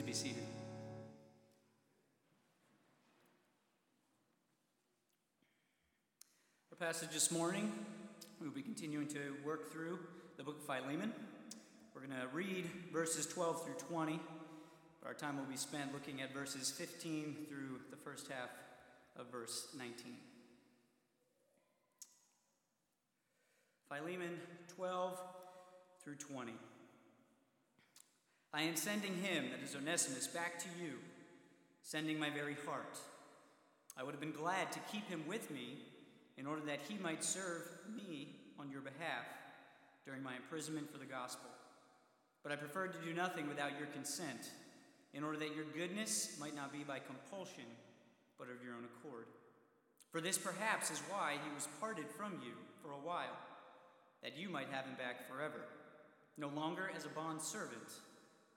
Please be seated. Our passage this morning, we will be continuing to work through the book of Philemon. We're going to read verses 12 through 20. but Our time will be spent looking at verses 15 through the first half of verse 19. Philemon 12 through 20. I am sending him, that is Onesimus, back to you, sending my very heart. I would have been glad to keep him with me in order that he might serve me on your behalf during my imprisonment for the gospel. But I preferred to do nothing without your consent, in order that your goodness might not be by compulsion, but of your own accord. For this perhaps is why he was parted from you for a while, that you might have him back forever, no longer as a bond servant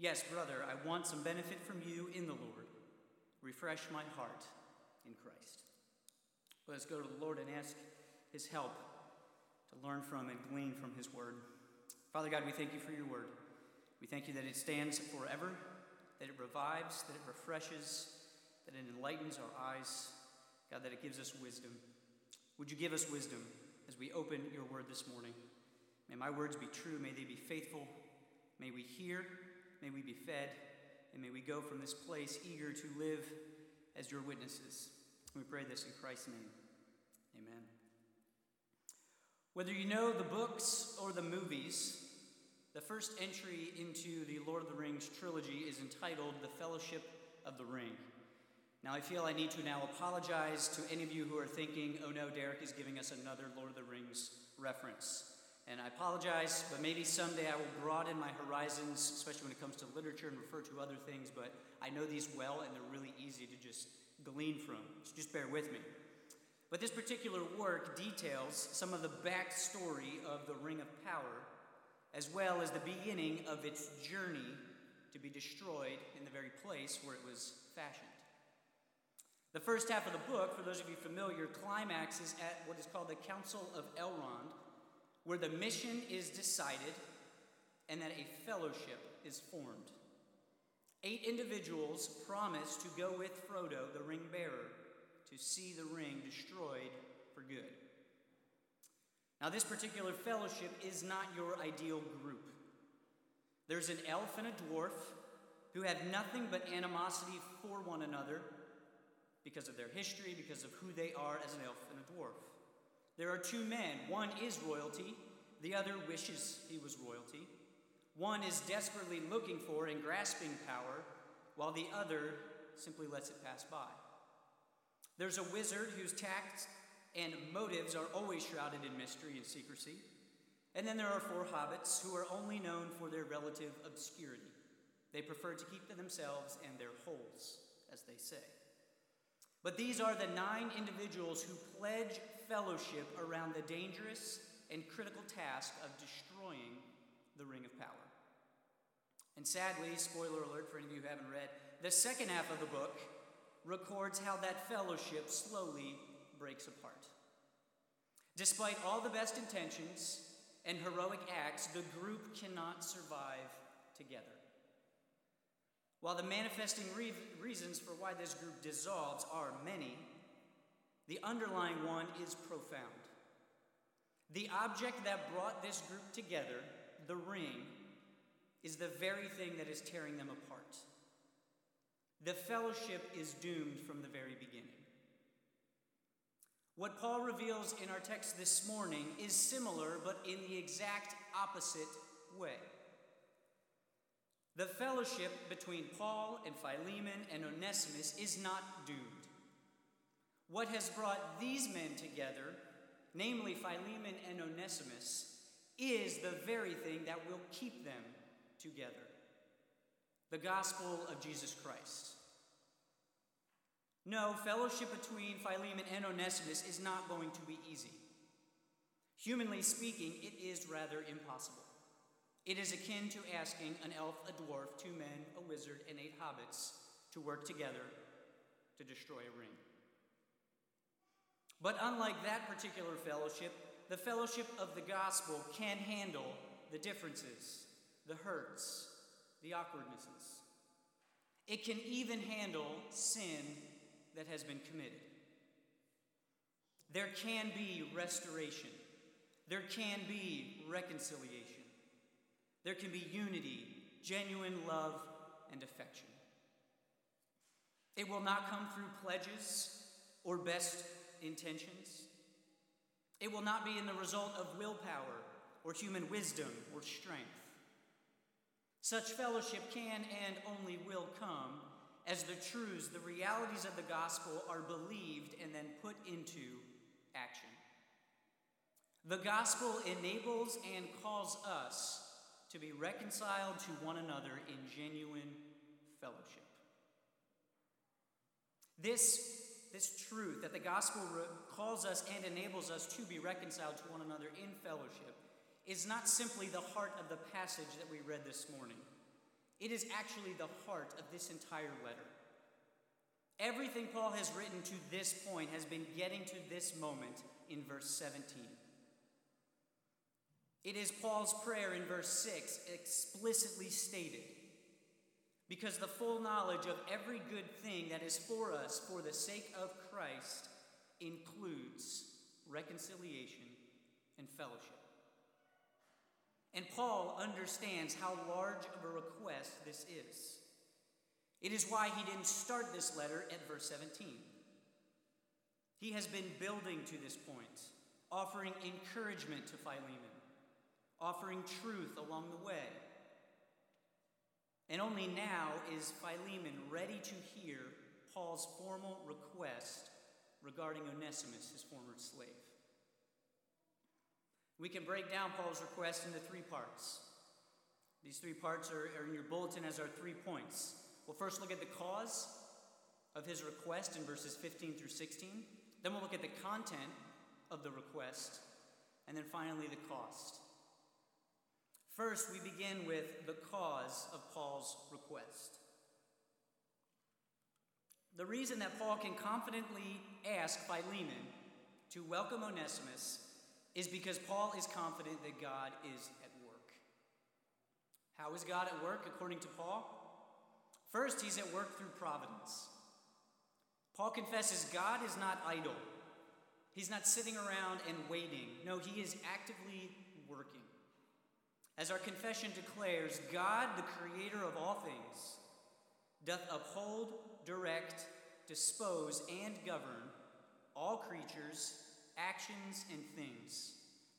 Yes, brother, I want some benefit from you in the Lord. Refresh my heart in Christ. Let us go to the Lord and ask his help to learn from and glean from his word. Father God, we thank you for your word. We thank you that it stands forever, that it revives, that it refreshes, that it enlightens our eyes. God, that it gives us wisdom. Would you give us wisdom as we open your word this morning? May my words be true. May they be faithful. May we hear May we be fed, and may we go from this place eager to live as your witnesses. We pray this in Christ's name. Amen. Whether you know the books or the movies, the first entry into the Lord of the Rings trilogy is entitled The Fellowship of the Ring. Now, I feel I need to now apologize to any of you who are thinking, oh no, Derek is giving us another Lord of the Rings reference. And I apologize, but maybe someday I will broaden my horizons, especially when it comes to literature and refer to other things. But I know these well, and they're really easy to just glean from. So just bear with me. But this particular work details some of the backstory of the Ring of Power, as well as the beginning of its journey to be destroyed in the very place where it was fashioned. The first half of the book, for those of you familiar, climaxes at what is called the Council of Elrond, where the mission is decided and that a fellowship is formed. Eight individuals promise to go with Frodo, the ring bearer, to see the ring destroyed for good. Now, this particular fellowship is not your ideal group. There's an elf and a dwarf who have nothing but animosity for one another because of their history, because of who they are as an elf and a dwarf. There are two men. One is royalty, the other wishes he was royalty. One is desperately looking for and grasping power, while the other simply lets it pass by. There's a wizard whose tact and motives are always shrouded in mystery and secrecy. And then there are four hobbits who are only known for their relative obscurity. They prefer to keep to themselves and their holes, as they say. But these are the nine individuals who pledge fellowship around the dangerous and critical task of destroying the Ring of Power. And sadly, spoiler alert for any of you who haven't read, the second half of the book records how that fellowship slowly breaks apart. Despite all the best intentions and heroic acts, the group cannot survive together. While the manifesting re- reasons for why this group dissolves are many, the underlying one is profound. The object that brought this group together, the ring, is the very thing that is tearing them apart. The fellowship is doomed from the very beginning. What Paul reveals in our text this morning is similar, but in the exact opposite way. The fellowship between Paul and Philemon and Onesimus is not doomed. What has brought these men together, namely Philemon and Onesimus, is the very thing that will keep them together. the gospel of Jesus Christ. No, fellowship between Philemon and Onesimus is not going to be easy. Humanly speaking, it is rather impossible. It is akin to asking an elf, a dwarf, two men, a wizard, and eight hobbits to work together to destroy a ring. But unlike that particular fellowship, the fellowship of the gospel can handle the differences, the hurts, the awkwardnesses. It can even handle sin that has been committed. There can be restoration. There can be reconciliation. There can be unity, genuine love, and affection. It will not come through pledges or best intentions. It will not be in the result of willpower or human wisdom or strength. Such fellowship can and only will come as the truths, the realities of the gospel are believed and then put into action. The gospel enables and calls us to be reconciled to one another in genuine fellowship. This, this truth that the gospel calls us and enables us to be reconciled to one another in fellowship is not simply the heart of the passage that we read this morning. It is actually the heart of this entire letter. Everything Paul has written to this point has been getting to this moment in verse 17. It is Paul's prayer in verse 6 explicitly stated because the full knowledge of every good thing that is for us for the sake of Christ includes reconciliation and fellowship. And Paul understands how large of a request this is. It is why he didn't start this letter at verse 17. He has been building to this point, offering encouragement to Philemon, offering truth along the way. And only now is Philemon ready to hear Paul's formal request regarding Onesimus, his former slave. We can break down Paul's request into three parts. These three parts are, are in your bulletin as our three points. We'll first look at the cause of his request in verses 15 through 16. Then we'll look at the content of the request. And then finally, the cost. First, we begin with the cause of Paul's request. The reason that Paul can confidently ask Philemon to welcome Onesimus is because Paul is confident that God is at work. How is God at work according to Paul? First, he's at work through providence. Paul confesses God is not idle. He's not sitting around and waiting. No, he is actively working. As our confession declares, God, the creator of all things, doth uphold, direct, dispose, and govern all creatures actions, and things,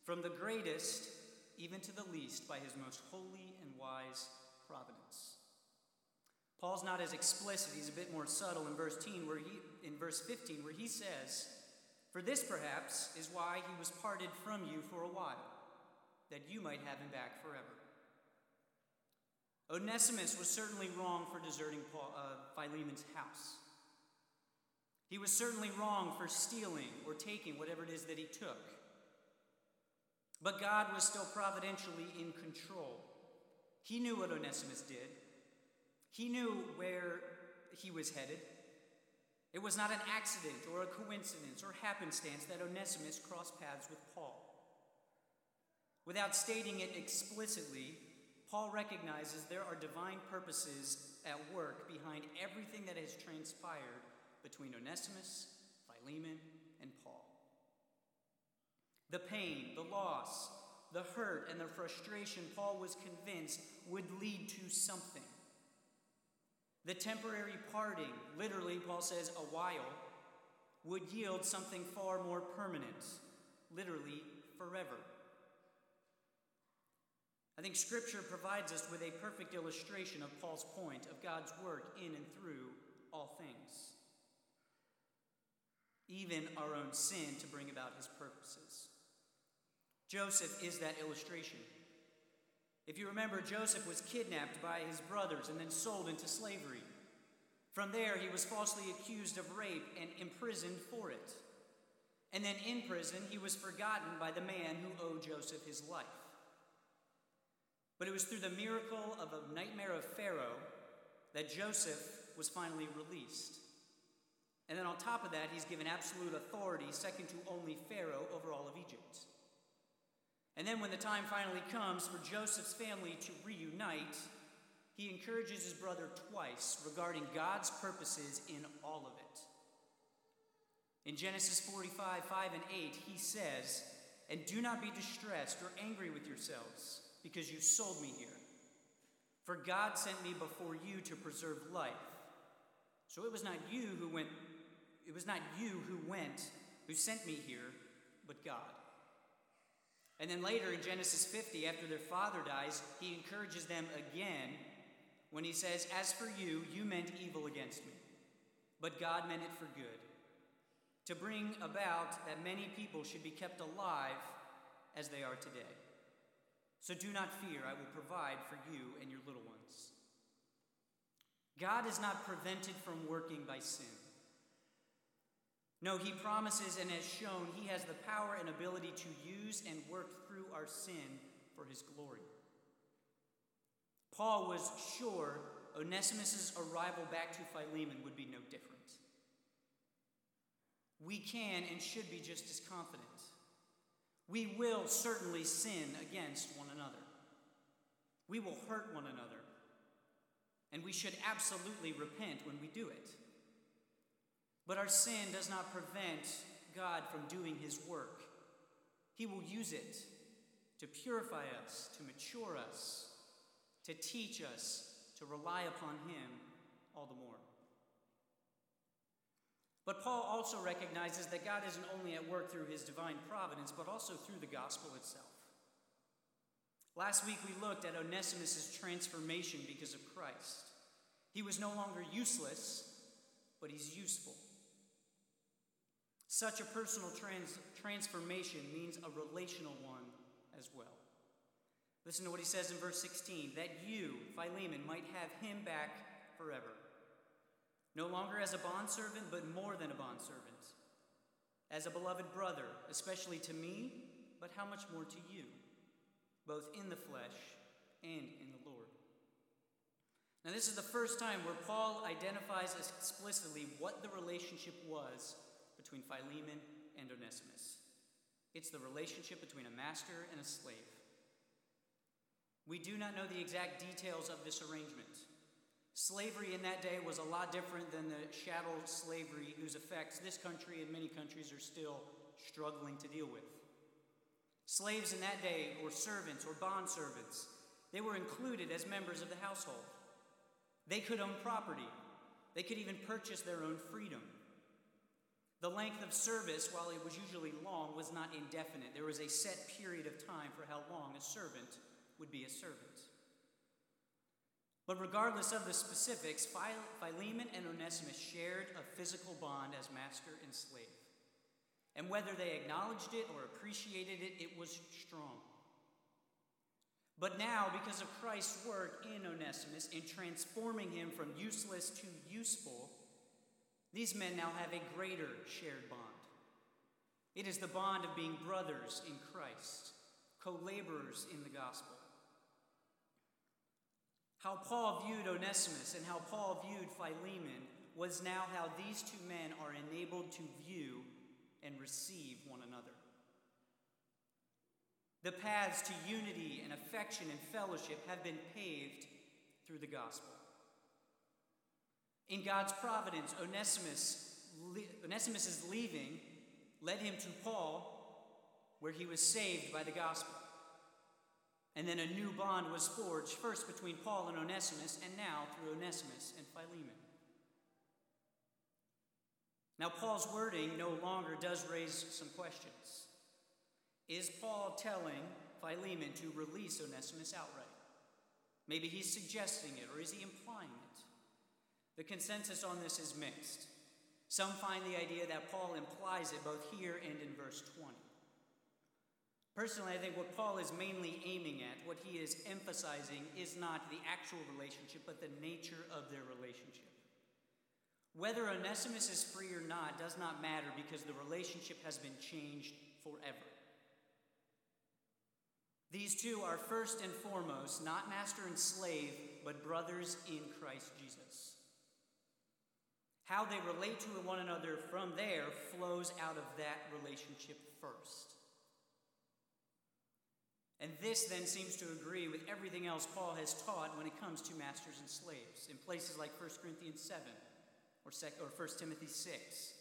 from the greatest even to the least, by his most holy and wise providence. Paul's not as explicit, he's a bit more subtle in verse 10 where he in verse 15 where he says, "For this perhaps is why he was parted from you for a while, that you might have him back forever." Onesimus was certainly wrong for deserting Paul, uh, Philemon's house. He was certainly wrong for stealing or taking whatever it is that he took. But God was still providentially in control. He knew what Onesimus did, he knew where he was headed. It was not an accident or a coincidence or happenstance that Onesimus crossed paths with Paul. Without stating it explicitly, Paul recognizes there are divine purposes at work behind everything that has transpired between Onesimus, Philemon, and Paul. The pain, the loss, the hurt, and the frustration, Paul was convinced would lead to something. The temporary parting, literally, Paul says, a while, would yield something far more permanent, literally, forever. I think Scripture provides us with a perfect illustration of Paul's point of God's work in and through all things even our own sin, to bring about his purposes. Joseph is that illustration. If you remember, Joseph was kidnapped by his brothers and then sold into slavery. From there, he was falsely accused of rape and imprisoned for it. And then in prison, he was forgotten by the man who owed Joseph his life. But it was through the miracle of a nightmare of Pharaoh that Joseph was finally released. And then on top of that, he's given absolute authority, second to only Pharaoh, over all of Egypt. And then when the time finally comes for Joseph's family to reunite, he encourages his brother twice regarding God's purposes in all of it. In Genesis 45, 5 and 8, he says, And do not be distressed or angry with yourselves, because you sold me here. For God sent me before you to preserve life. So it was not you who went, it was not you who went, who sent me here, but God. And then later in Genesis 50, after their father dies, he encourages them again when he says, As for you, you meant evil against me, but God meant it for good, to bring about that many people should be kept alive as they are today. So do not fear, I will provide for you and your little ones. God is not prevented from working by sin. No, he promises and has shown he has the power and ability to use and work through our sin for his glory. Paul was sure Onesimus' arrival back to Philemon would be no different. We can and should be just as confident. We will certainly sin against one another. We will hurt one another. And we should absolutely repent when we do it. But our sin does not prevent God from doing his work. He will use it to purify us, to mature us, to teach us to rely upon him all the more. But Paul also recognizes that God isn't only at work through his divine providence, but also through the gospel itself. Last week we looked at Onesimus' transformation because of Christ. He was no longer useless, but he's useful. Such a personal trans- transformation means a relational one as well. Listen to what he says in verse 16 that you, Philemon, might have him back forever. No longer as a bondservant, but more than a bondservant. As a beloved brother, especially to me, but how much more to you, both in the flesh and in the Lord. Now, this is the first time where Paul identifies explicitly what the relationship was between Philemon and Onesimus. It's the relationship between a master and a slave. We do not know the exact details of this arrangement. Slavery in that day was a lot different than the chattel slavery whose effects this country and many countries are still struggling to deal with. Slaves in that day, were servants or bond servants, they were included as members of the household. They could own property, they could even purchase their own freedom. The length of service, while it was usually long, was not indefinite. There was a set period of time for how long a servant would be a servant. But regardless of the specifics, Philemon and Onesimus shared a physical bond as master and slave. And whether they acknowledged it or appreciated it, it was strong. But now, because of Christ's work in Onesimus in transforming him from useless to useful, these men now have a greater shared bond. It is the bond of being brothers in Christ, co laborers in the gospel. How Paul viewed Onesimus and how Paul viewed Philemon was now how these two men are enabled to view and receive one another. The paths to unity and affection and fellowship have been paved through the gospel. In God's providence, Onesimus, Onesimus' leaving led him to Paul, where he was saved by the gospel. And then a new bond was forged, first between Paul and Onesimus, and now through Onesimus and Philemon. Now, Paul's wording no longer does raise some questions. Is Paul telling Philemon to release Onesimus outright? Maybe he's suggesting it, or is he implying it? The consensus on this is mixed. Some find the idea that Paul implies it both here and in verse 20. Personally, I think what Paul is mainly aiming at, what he is emphasizing, is not the actual relationship, but the nature of their relationship. Whether Onesimus is free or not does not matter because the relationship has been changed forever. These two are first and foremost not master and slave, but brothers in Christ Jesus. How they relate to one another from there flows out of that relationship first. And this then seems to agree with everything else Paul has taught when it comes to masters and slaves in places like 1 Corinthians 7 or, 1 Timothy 6,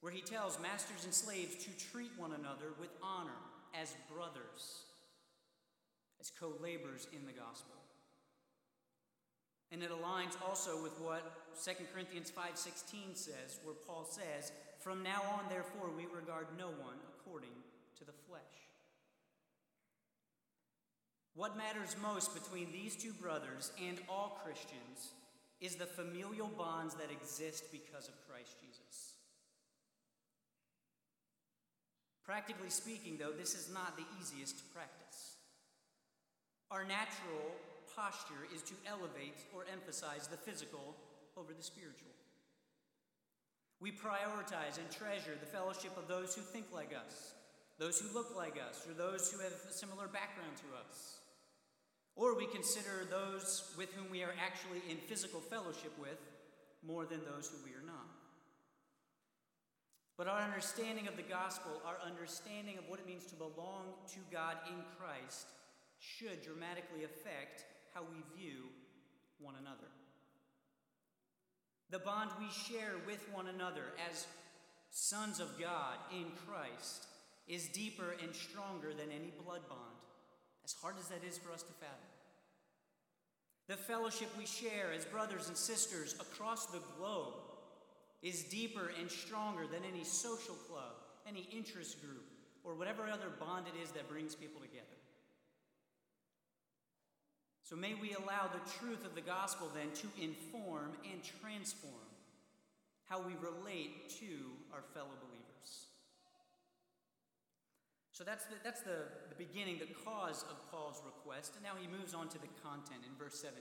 where he tells masters and slaves to treat one another with honor as brothers, as co laborers in the gospel. And it aligns also with what 2 Corinthians 5:16 says, where Paul says, "From now on therefore we regard no one according to the flesh." What matters most between these two brothers and all Christians is the familial bonds that exist because of Christ Jesus. Practically speaking, though, this is not the easiest to practice. Our natural posture is to elevate or emphasize the physical over the spiritual. We prioritize and treasure the fellowship of those who think like us, those who look like us, or those who have a similar background to us. Or we consider those with whom we are actually in physical fellowship with more than those who we are not. But our understanding of the gospel, our understanding of what it means to belong to God in Christ, should dramatically affect how we view one another. The bond we share with one another as sons of God in Christ is deeper and stronger than any blood bond as hard as that is for us to fathom. The fellowship we share as brothers and sisters across the globe is deeper and stronger than any social club, any interest group, or whatever other bond it is that brings people together. So may we allow the truth of the gospel then to inform and transform how we relate to our fellow believers. So that's, the, that's the, the beginning, the cause of Paul's request. And now he moves on to the content in verse 17.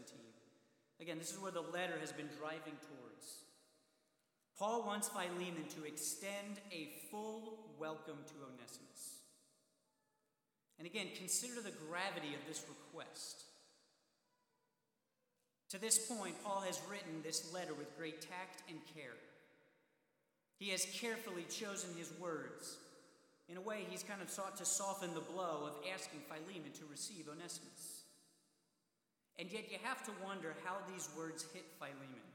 Again, this is where the letter has been driving towards. Paul wants Philemon to extend a full welcome to Onesimus. And again, consider the gravity of this request. To this point, Paul has written this letter with great tact and care. He has carefully chosen his words in a way, he's kind of sought to soften the blow of asking Philemon to receive Onesimus. And yet, you have to wonder how these words hit Philemon.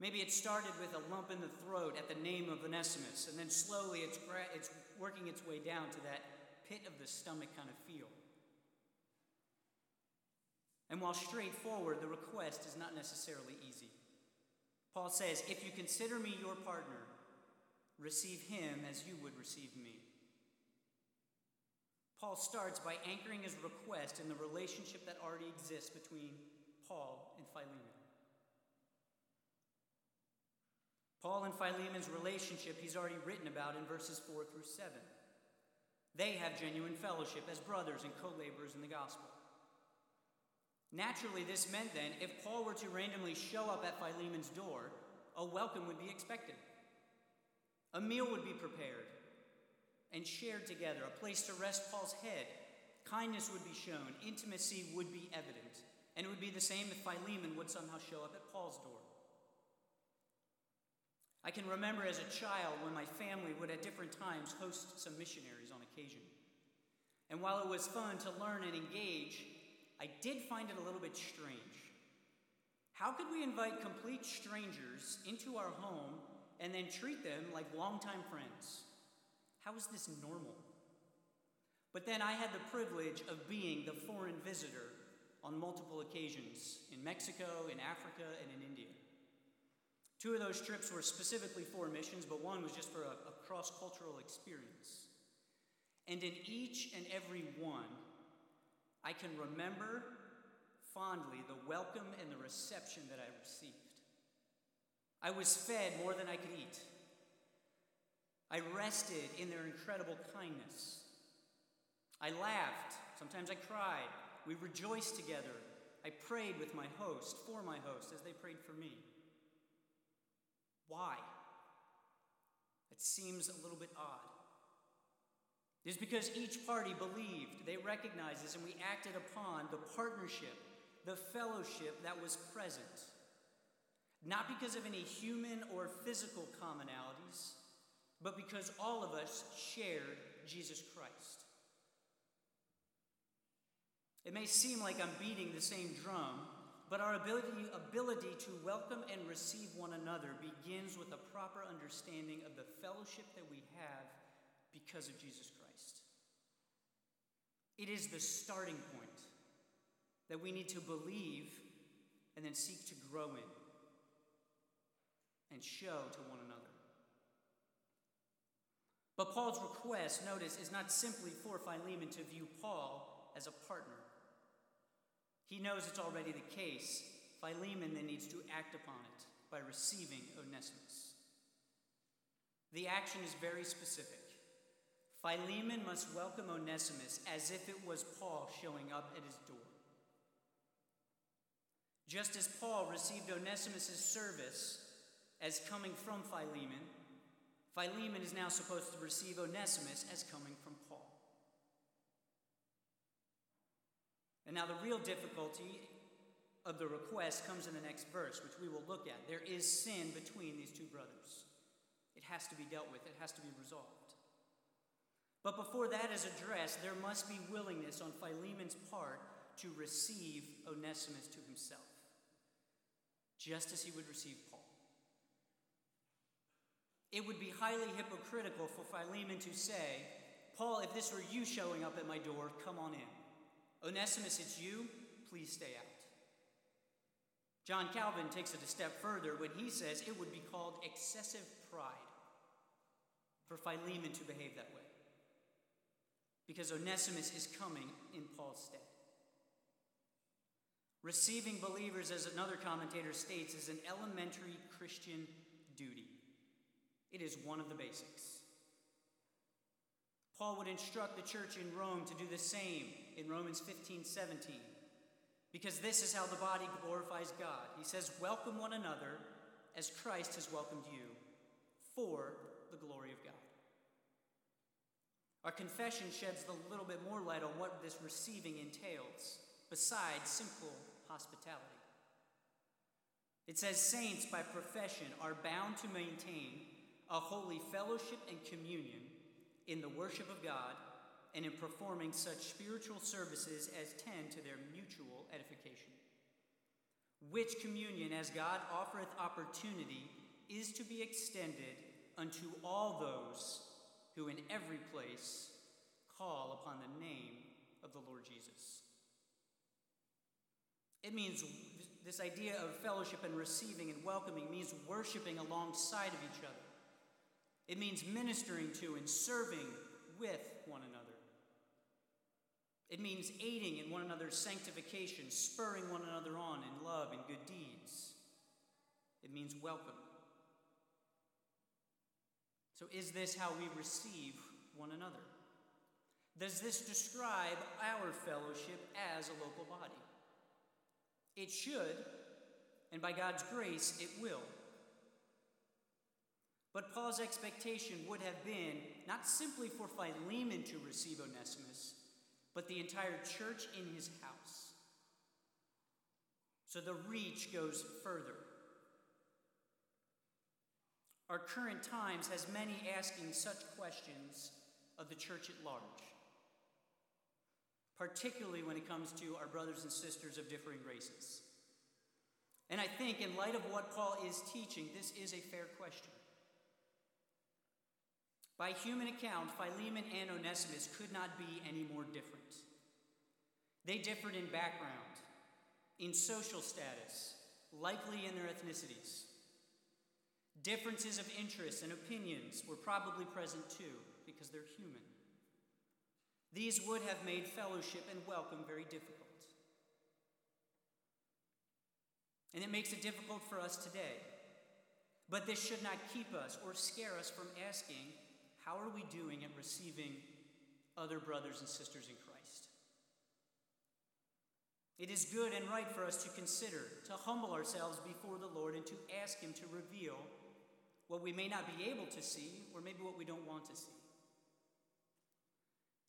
Maybe it started with a lump in the throat at the name of Onesimus, and then slowly it's, it's working its way down to that pit of the stomach kind of feel. And while straightforward, the request is not necessarily easy. Paul says, If you consider me your partner, Receive him as you would receive me. Paul starts by anchoring his request in the relationship that already exists between Paul and Philemon. Paul and Philemon's relationship he's already written about in verses 4 through 7. They have genuine fellowship as brothers and co laborers in the gospel. Naturally, this meant then, if Paul were to randomly show up at Philemon's door, a welcome would be expected. A meal would be prepared and shared together, a place to rest Paul's head. Kindness would be shown, intimacy would be evident, and it would be the same if Philemon would somehow show up at Paul's door. I can remember as a child when my family would at different times host some missionaries on occasion. And while it was fun to learn and engage, I did find it a little bit strange. How could we invite complete strangers into our home and then treat them like longtime friends. How is this normal? But then I had the privilege of being the foreign visitor on multiple occasions in Mexico, in Africa, and in India. Two of those trips were specifically for missions, but one was just for a, a cross cultural experience. And in each and every one, I can remember fondly the welcome and the reception that I received. I was fed more than I could eat. I rested in their incredible kindness. I laughed. Sometimes I cried. We rejoiced together. I prayed with my host, for my host, as they prayed for me. Why? It seems a little bit odd. It is because each party believed, they recognized this, and we acted upon the partnership, the fellowship that was present. Not because of any human or physical commonalities, but because all of us shared Jesus Christ. It may seem like I'm beating the same drum, but our ability, ability to welcome and receive one another begins with a proper understanding of the fellowship that we have because of Jesus Christ. It is the starting point that we need to believe and then seek to grow in and show to one another. But Paul's request, notice, is not simply for Philemon to view Paul as a partner. He knows it's already the case. Philemon then needs to act upon it by receiving Onesimus. The action is very specific. Philemon must welcome Onesimus as if it was Paul showing up at his door. Just as Paul received Onesimus' service as coming from Philemon, Philemon is now supposed to receive Onesimus as coming from Paul. And now the real difficulty of the request comes in the next verse, which we will look at. There is sin between these two brothers. It has to be dealt with, it has to be resolved. But before that is addressed, there must be willingness on Philemon's part to receive Onesimus to himself, just as he would receive Paul. It would be highly hypocritical for Philemon to say, Paul, if this were you showing up at my door, come on in. Onesimus, it's you, please stay out. John Calvin takes it a step further when he says it would be called excessive pride for Philemon to behave that way because Onesimus is coming in Paul's stead. Receiving believers, as another commentator states, is an elementary Christian duty. It is one of the basics. Paul would instruct the church in Rome to do the same in Romans 15 17, because this is how the body glorifies God. He says, Welcome one another as Christ has welcomed you for the glory of God. Our confession sheds a little bit more light on what this receiving entails, besides simple hospitality. It says, Saints by profession are bound to maintain a holy fellowship and communion in the worship of God and in performing such spiritual services as tend to their mutual edification. Which communion, as God offereth opportunity, is to be extended unto all those who in every place call upon the name of the Lord Jesus. It means this idea of fellowship and receiving and welcoming means worshiping alongside of each other. It means ministering to and serving with one another. It means aiding in one another's sanctification, spurring one another on in love and good deeds. It means welcome. So, is this how we receive one another? Does this describe our fellowship as a local body? It should, and by God's grace, it will. But Paul's expectation would have been not simply for Philemon to receive Onesimus, but the entire church in his house. So the reach goes further. Our current times has many asking such questions of the church at large, particularly when it comes to our brothers and sisters of differing races. And I think, in light of what Paul is teaching, this is a fair question. By human account, Philemon and Onesimus could not be any more different. They differed in background, in social status, likely in their ethnicities. Differences of interests and opinions were probably present too, because they're human. These would have made fellowship and welcome very difficult. And it makes it difficult for us today. But this should not keep us or scare us from asking, how are we doing at receiving other brothers and sisters in Christ. It is good and right for us to consider, to humble ourselves before the Lord, and to ask Him to reveal what we may not be able to see, or maybe what we don't want to see.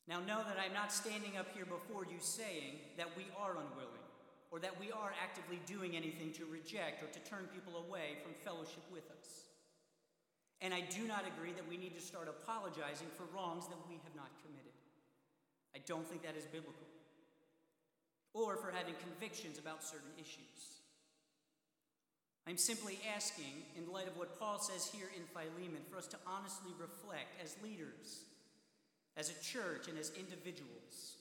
Now, know that I'm not standing up here before you saying that we are unwilling, or that we are actively doing anything to reject or to turn people away from fellowship with us. And I do not agree that we need to start apologizing for wrongs that we have not committed. I don't think that is biblical. Or for having convictions about certain issues. I'm simply asking, in light of what Paul says here in Philemon, for us to honestly reflect as leaders, as a church, and as individuals.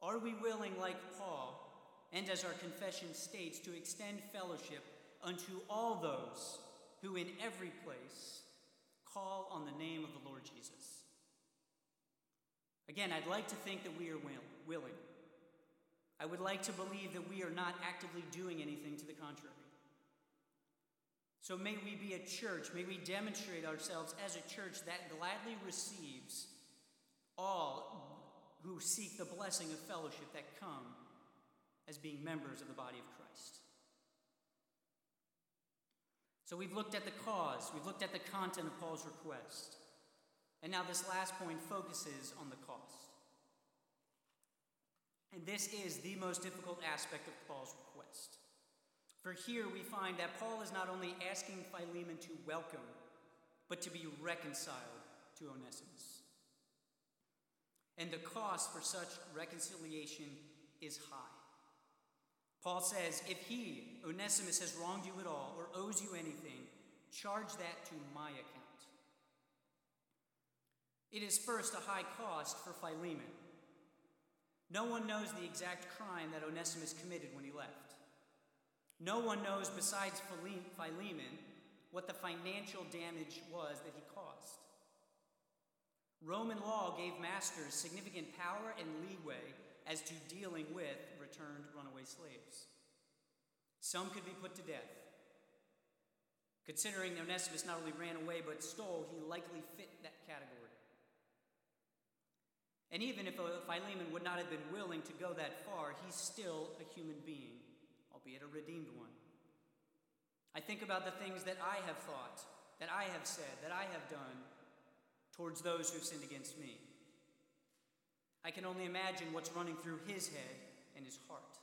Are we willing, like Paul, and as our confession states, to extend fellowship unto all those who in every place call on the name of the Lord Jesus. Again, I'd like to think that we are willing. I would like to believe that we are not actively doing anything to the contrary. So may we be a church, may we demonstrate ourselves as a church that gladly receives all who seek the blessing of fellowship that come as being members of the body of Christ. So we've looked at the cause, we've looked at the content of Paul's request. And now this last point focuses on the cost. And this is the most difficult aspect of Paul's request. For here we find that Paul is not only asking Philemon to welcome, but to be reconciled to Onesimus. And the cost for such reconciliation is high. Paul says, If he, Onesimus, has wronged you at all or owes you anything, charge that to my account. It is first a high cost for Philemon. No one knows the exact crime that Onesimus committed when he left. No one knows besides Philemon what the financial damage was that he caused. Roman law gave masters significant power and leeway as to dealing with returned runaway slaves. Some could be put to death. Considering Onesimus not only ran away but stole, he likely fit that category. And even if uh, Philemon would not have been willing to go that far, he's still a human being, albeit a redeemed one. I think about the things that I have thought, that I have said, that I have done towards those who have sinned against me. I can only imagine what's running through his head and his heart.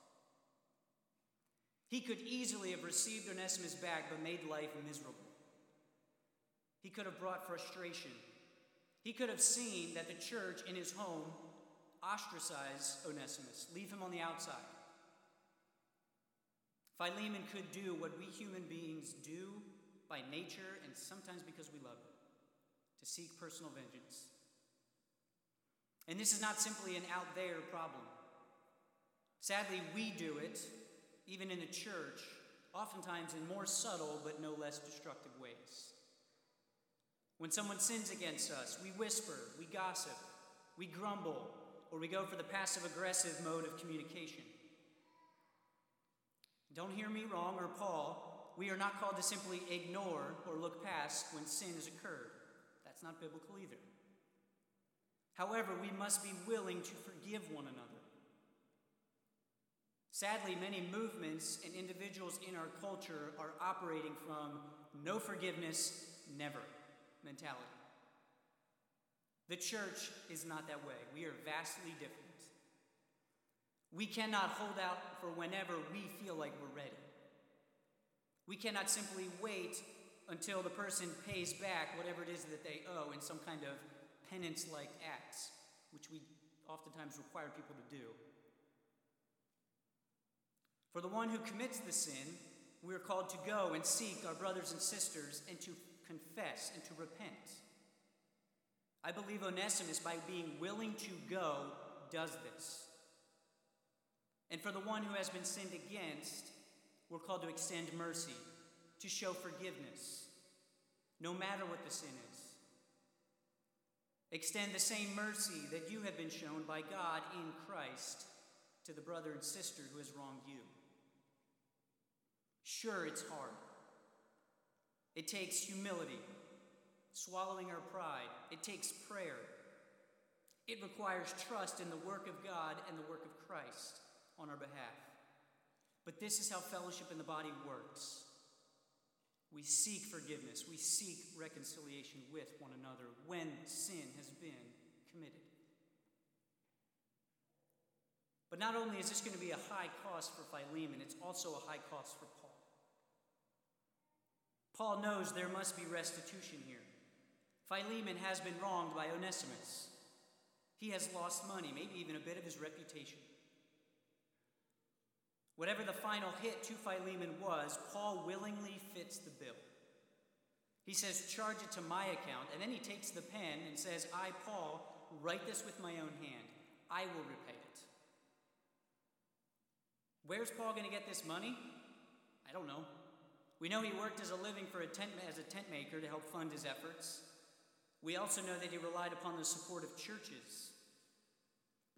He could easily have received Onesimus back but made life miserable. He could have brought frustration. He could have seen that the church in his home ostracize Onesimus, leave him on the outside. Philemon could do what we human beings do by nature and sometimes because we love it to seek personal vengeance. And this is not simply an out there problem. Sadly, we do it, even in the church, oftentimes in more subtle but no less destructive ways. When someone sins against us, we whisper, we gossip, we grumble, or we go for the passive aggressive mode of communication. Don't hear me wrong or Paul, we are not called to simply ignore or look past when sin has occurred. That's not biblical either. However, we must be willing to forgive one another. Sadly, many movements and individuals in our culture are operating from no forgiveness, never mentality. The church is not that way. We are vastly different. We cannot hold out for whenever we feel like we're ready. We cannot simply wait until the person pays back whatever it is that they owe in some kind of penance like acts, which we oftentimes require people to do. For the one who commits the sin, we are called to go and seek our brothers and sisters and to confess and to repent. I believe Onesimus, by being willing to go, does this. And for the one who has been sinned against, we're called to extend mercy, to show forgiveness, no matter what the sin is. Extend the same mercy that you have been shown by God in Christ to the brother and sister who has wronged you. Sure, it's hard. It takes humility, swallowing our pride. It takes prayer. It requires trust in the work of God and the work of Christ on our behalf. But this is how fellowship in the body works. We seek forgiveness, we seek reconciliation with one another when sin has been committed. But not only is this going to be a high cost for Philemon, it's also a high cost for Paul. Paul knows there must be restitution here. Philemon has been wronged by Onesimus. He has lost money, maybe even a bit of his reputation. Whatever the final hit to Philemon was, Paul willingly fits the bill. He says, Charge it to my account, and then he takes the pen and says, I, Paul, write this with my own hand. I will repay it. Where's Paul going to get this money? I don't know. We know he worked as a living for a tent, as a tent maker to help fund his efforts. We also know that he relied upon the support of churches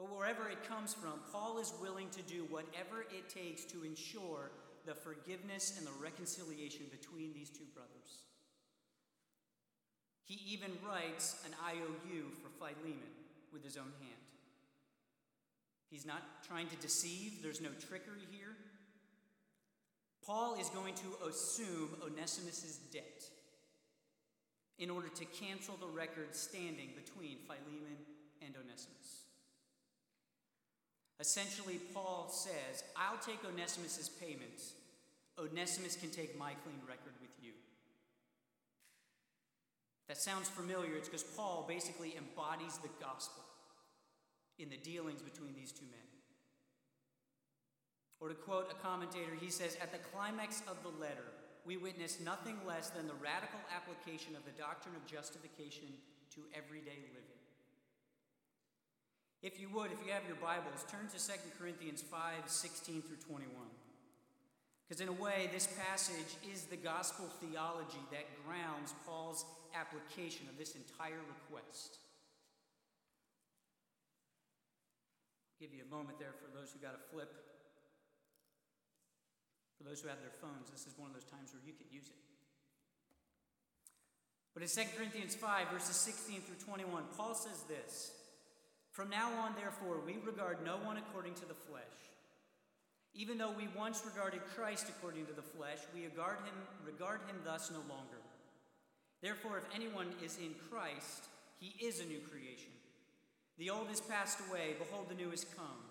but wherever it comes from, Paul is willing to do whatever it takes to ensure the forgiveness and the reconciliation between these two brothers. He even writes an IOU for Philemon with his own hand. He's not trying to deceive, there's no trickery here. Paul is going to assume Onesimus' debt in order to cancel the record standing between Philemon and Onesimus. Essentially, Paul says, I'll take Onesimus' payments. Onesimus can take my clean record with you. That sounds familiar. It's because Paul basically embodies the gospel in the dealings between these two men. Or to quote a commentator, he says, At the climax of the letter, we witness nothing less than the radical application of the doctrine of justification to everyday living. If you would, if you have your Bibles, turn to 2 Corinthians 5 16 through 21. Because in a way, this passage is the gospel theology that grounds Paul's application of this entire request. I'll give you a moment there for those who got a flip. Those who have their phones, this is one of those times where you can use it. But in 2 Corinthians 5, verses 16 through 21, Paul says this. From now on, therefore, we regard no one according to the flesh. Even though we once regarded Christ according to the flesh, we regard him, regard him thus no longer. Therefore, if anyone is in Christ, he is a new creation. The old is passed away, behold, the new is come.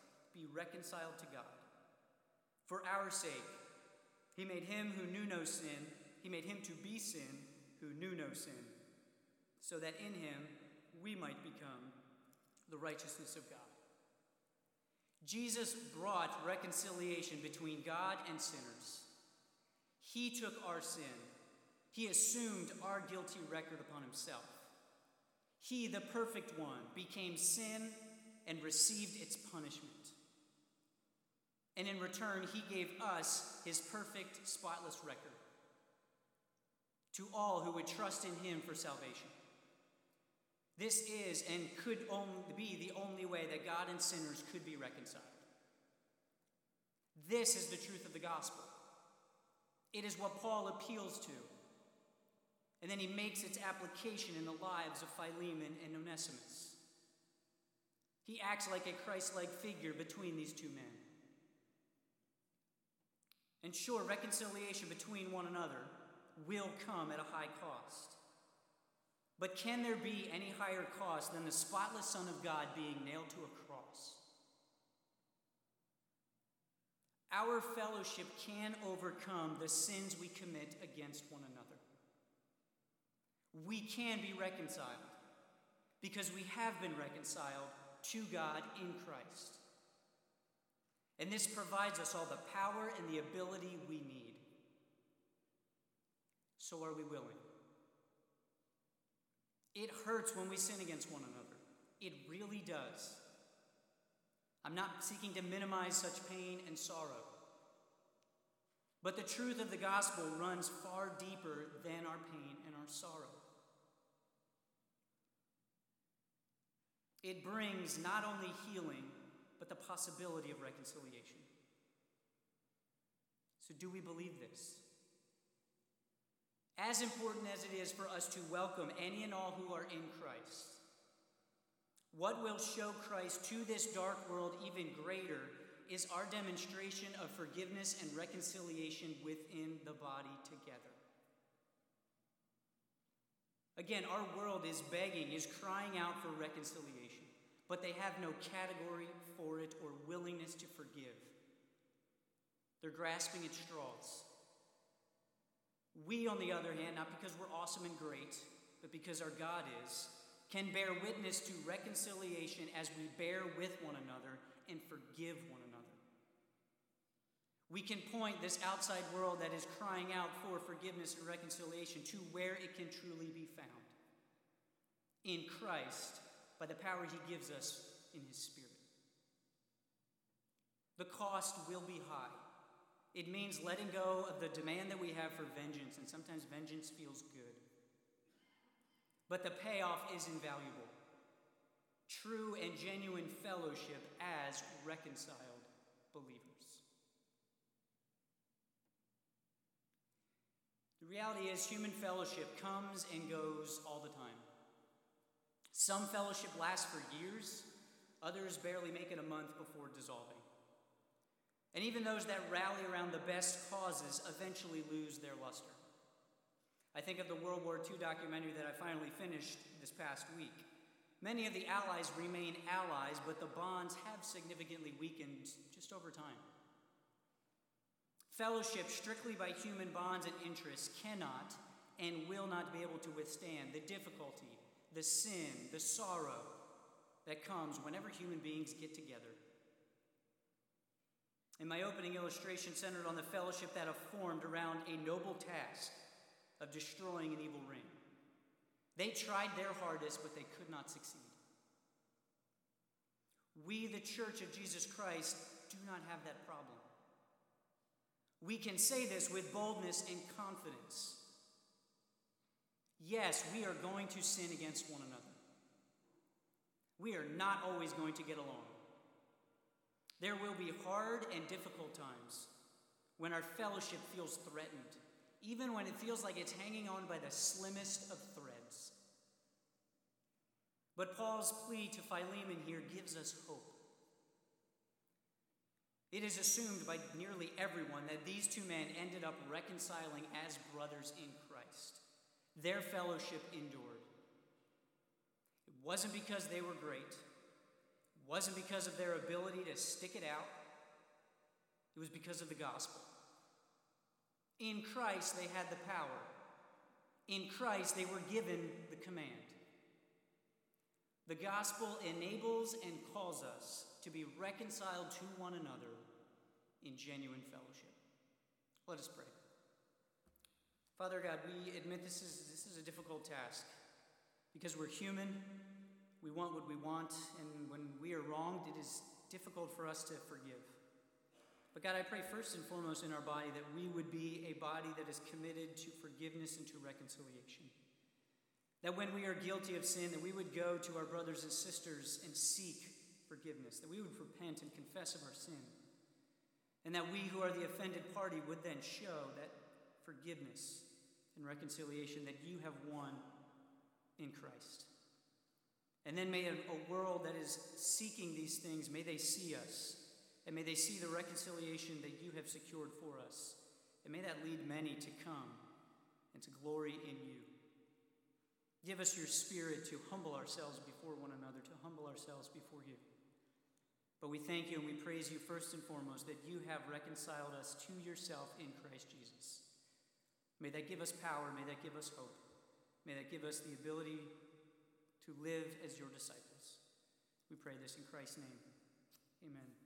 be reconciled to God. For our sake, he made him who knew no sin, he made him to be sin who knew no sin, so that in him we might become the righteousness of God. Jesus brought reconciliation between God and sinners. He took our sin, He assumed our guilty record upon Himself. He, the perfect one, became sin and received its punishment. And in return, He gave us His perfect, spotless record to all who would trust in Him for salvation. This is and could only be the only way that God and sinners could be reconciled. This is the truth of the gospel. It is what Paul appeals to. And then he makes its application in the lives of Philemon and Onesimus. He acts like a Christ like figure between these two men. And sure, reconciliation between one another will come at a high cost. But can there be any higher cost than the spotless Son of God being nailed to a cross? Our fellowship can overcome the sins we commit against one another. We can be reconciled because we have been reconciled to God in Christ. And this provides us all the power and the ability we need. So, are we willing? It hurts when we sin against one another. It really does. I'm not seeking to minimize such pain and sorrow. But the truth of the gospel runs far deeper than our pain and our sorrow. It brings not only healing, but the possibility of reconciliation. So, do we believe this? As important as it is for us to welcome any and all who are in Christ, what will show Christ to this dark world even greater is our demonstration of forgiveness and reconciliation within the body together. Again, our world is begging, is crying out for reconciliation, but they have no category for it or willingness to forgive. They're grasping at straws. We, on the other hand, not because we're awesome and great, but because our God is, can bear witness to reconciliation as we bear with one another and forgive one another. We can point this outside world that is crying out for forgiveness and reconciliation to where it can truly be found in Christ by the power he gives us in his Spirit. The cost will be high. It means letting go of the demand that we have for vengeance, and sometimes vengeance feels good but the payoff is invaluable. True and genuine fellowship as reconciled believers. The reality is, human fellowship comes and goes all the time. Some fellowship lasts for years, others barely make it a month before dissolving. And even those that rally around the best causes eventually lose their luster. I think of the World War II documentary that I finally finished this past week. Many of the allies remain allies, but the bonds have significantly weakened just over time. Fellowship, strictly by human bonds and interests, cannot and will not be able to withstand the difficulty, the sin, the sorrow that comes whenever human beings get together. In my opening illustration centered on the fellowship that have formed around a noble task of destroying an evil ring. They tried their hardest, but they could not succeed. We, the Church of Jesus Christ, do not have that problem. We can say this with boldness and confidence. Yes, we are going to sin against one another. We are not always going to get along. There will be hard and difficult times when our fellowship feels threatened even when it feels like it's hanging on by the slimmest of threads. But Paul's plea to Philemon here gives us hope. It is assumed by nearly everyone that these two men ended up reconciling as brothers in Christ. Their fellowship endured. It wasn't because they were great, it wasn't because of their ability to stick it out, it was because of the gospel. In Christ, they had the power. In Christ, they were given the command. The gospel enables and calls us to be reconciled to one another in genuine fellowship. Let us pray. Father God, we admit this is, this is a difficult task because we're human. We want what we want, and when we are wronged, it is difficult for us to forgive. But God, I pray first and foremost in our body that we would be a body that is committed to forgiveness and to reconciliation. That when we are guilty of sin, that we would go to our brothers and sisters and seek forgiveness, that we would repent and confess of our sin. And that we who are the offended party would then show that forgiveness and reconciliation that you have won in Christ. And then may a, world that is seeking these things, may they see us and may they see the reconciliation that you have secured for us. And may that lead many to come and to glory in you. Give us your spirit to humble ourselves before one another, to humble ourselves before you. But we thank you and we praise you first and foremost that you have reconciled us to yourself in Christ Jesus. May that give us power. May that give us hope. May that give us the ability to live as your disciples. We pray this in Christ's name. Amen.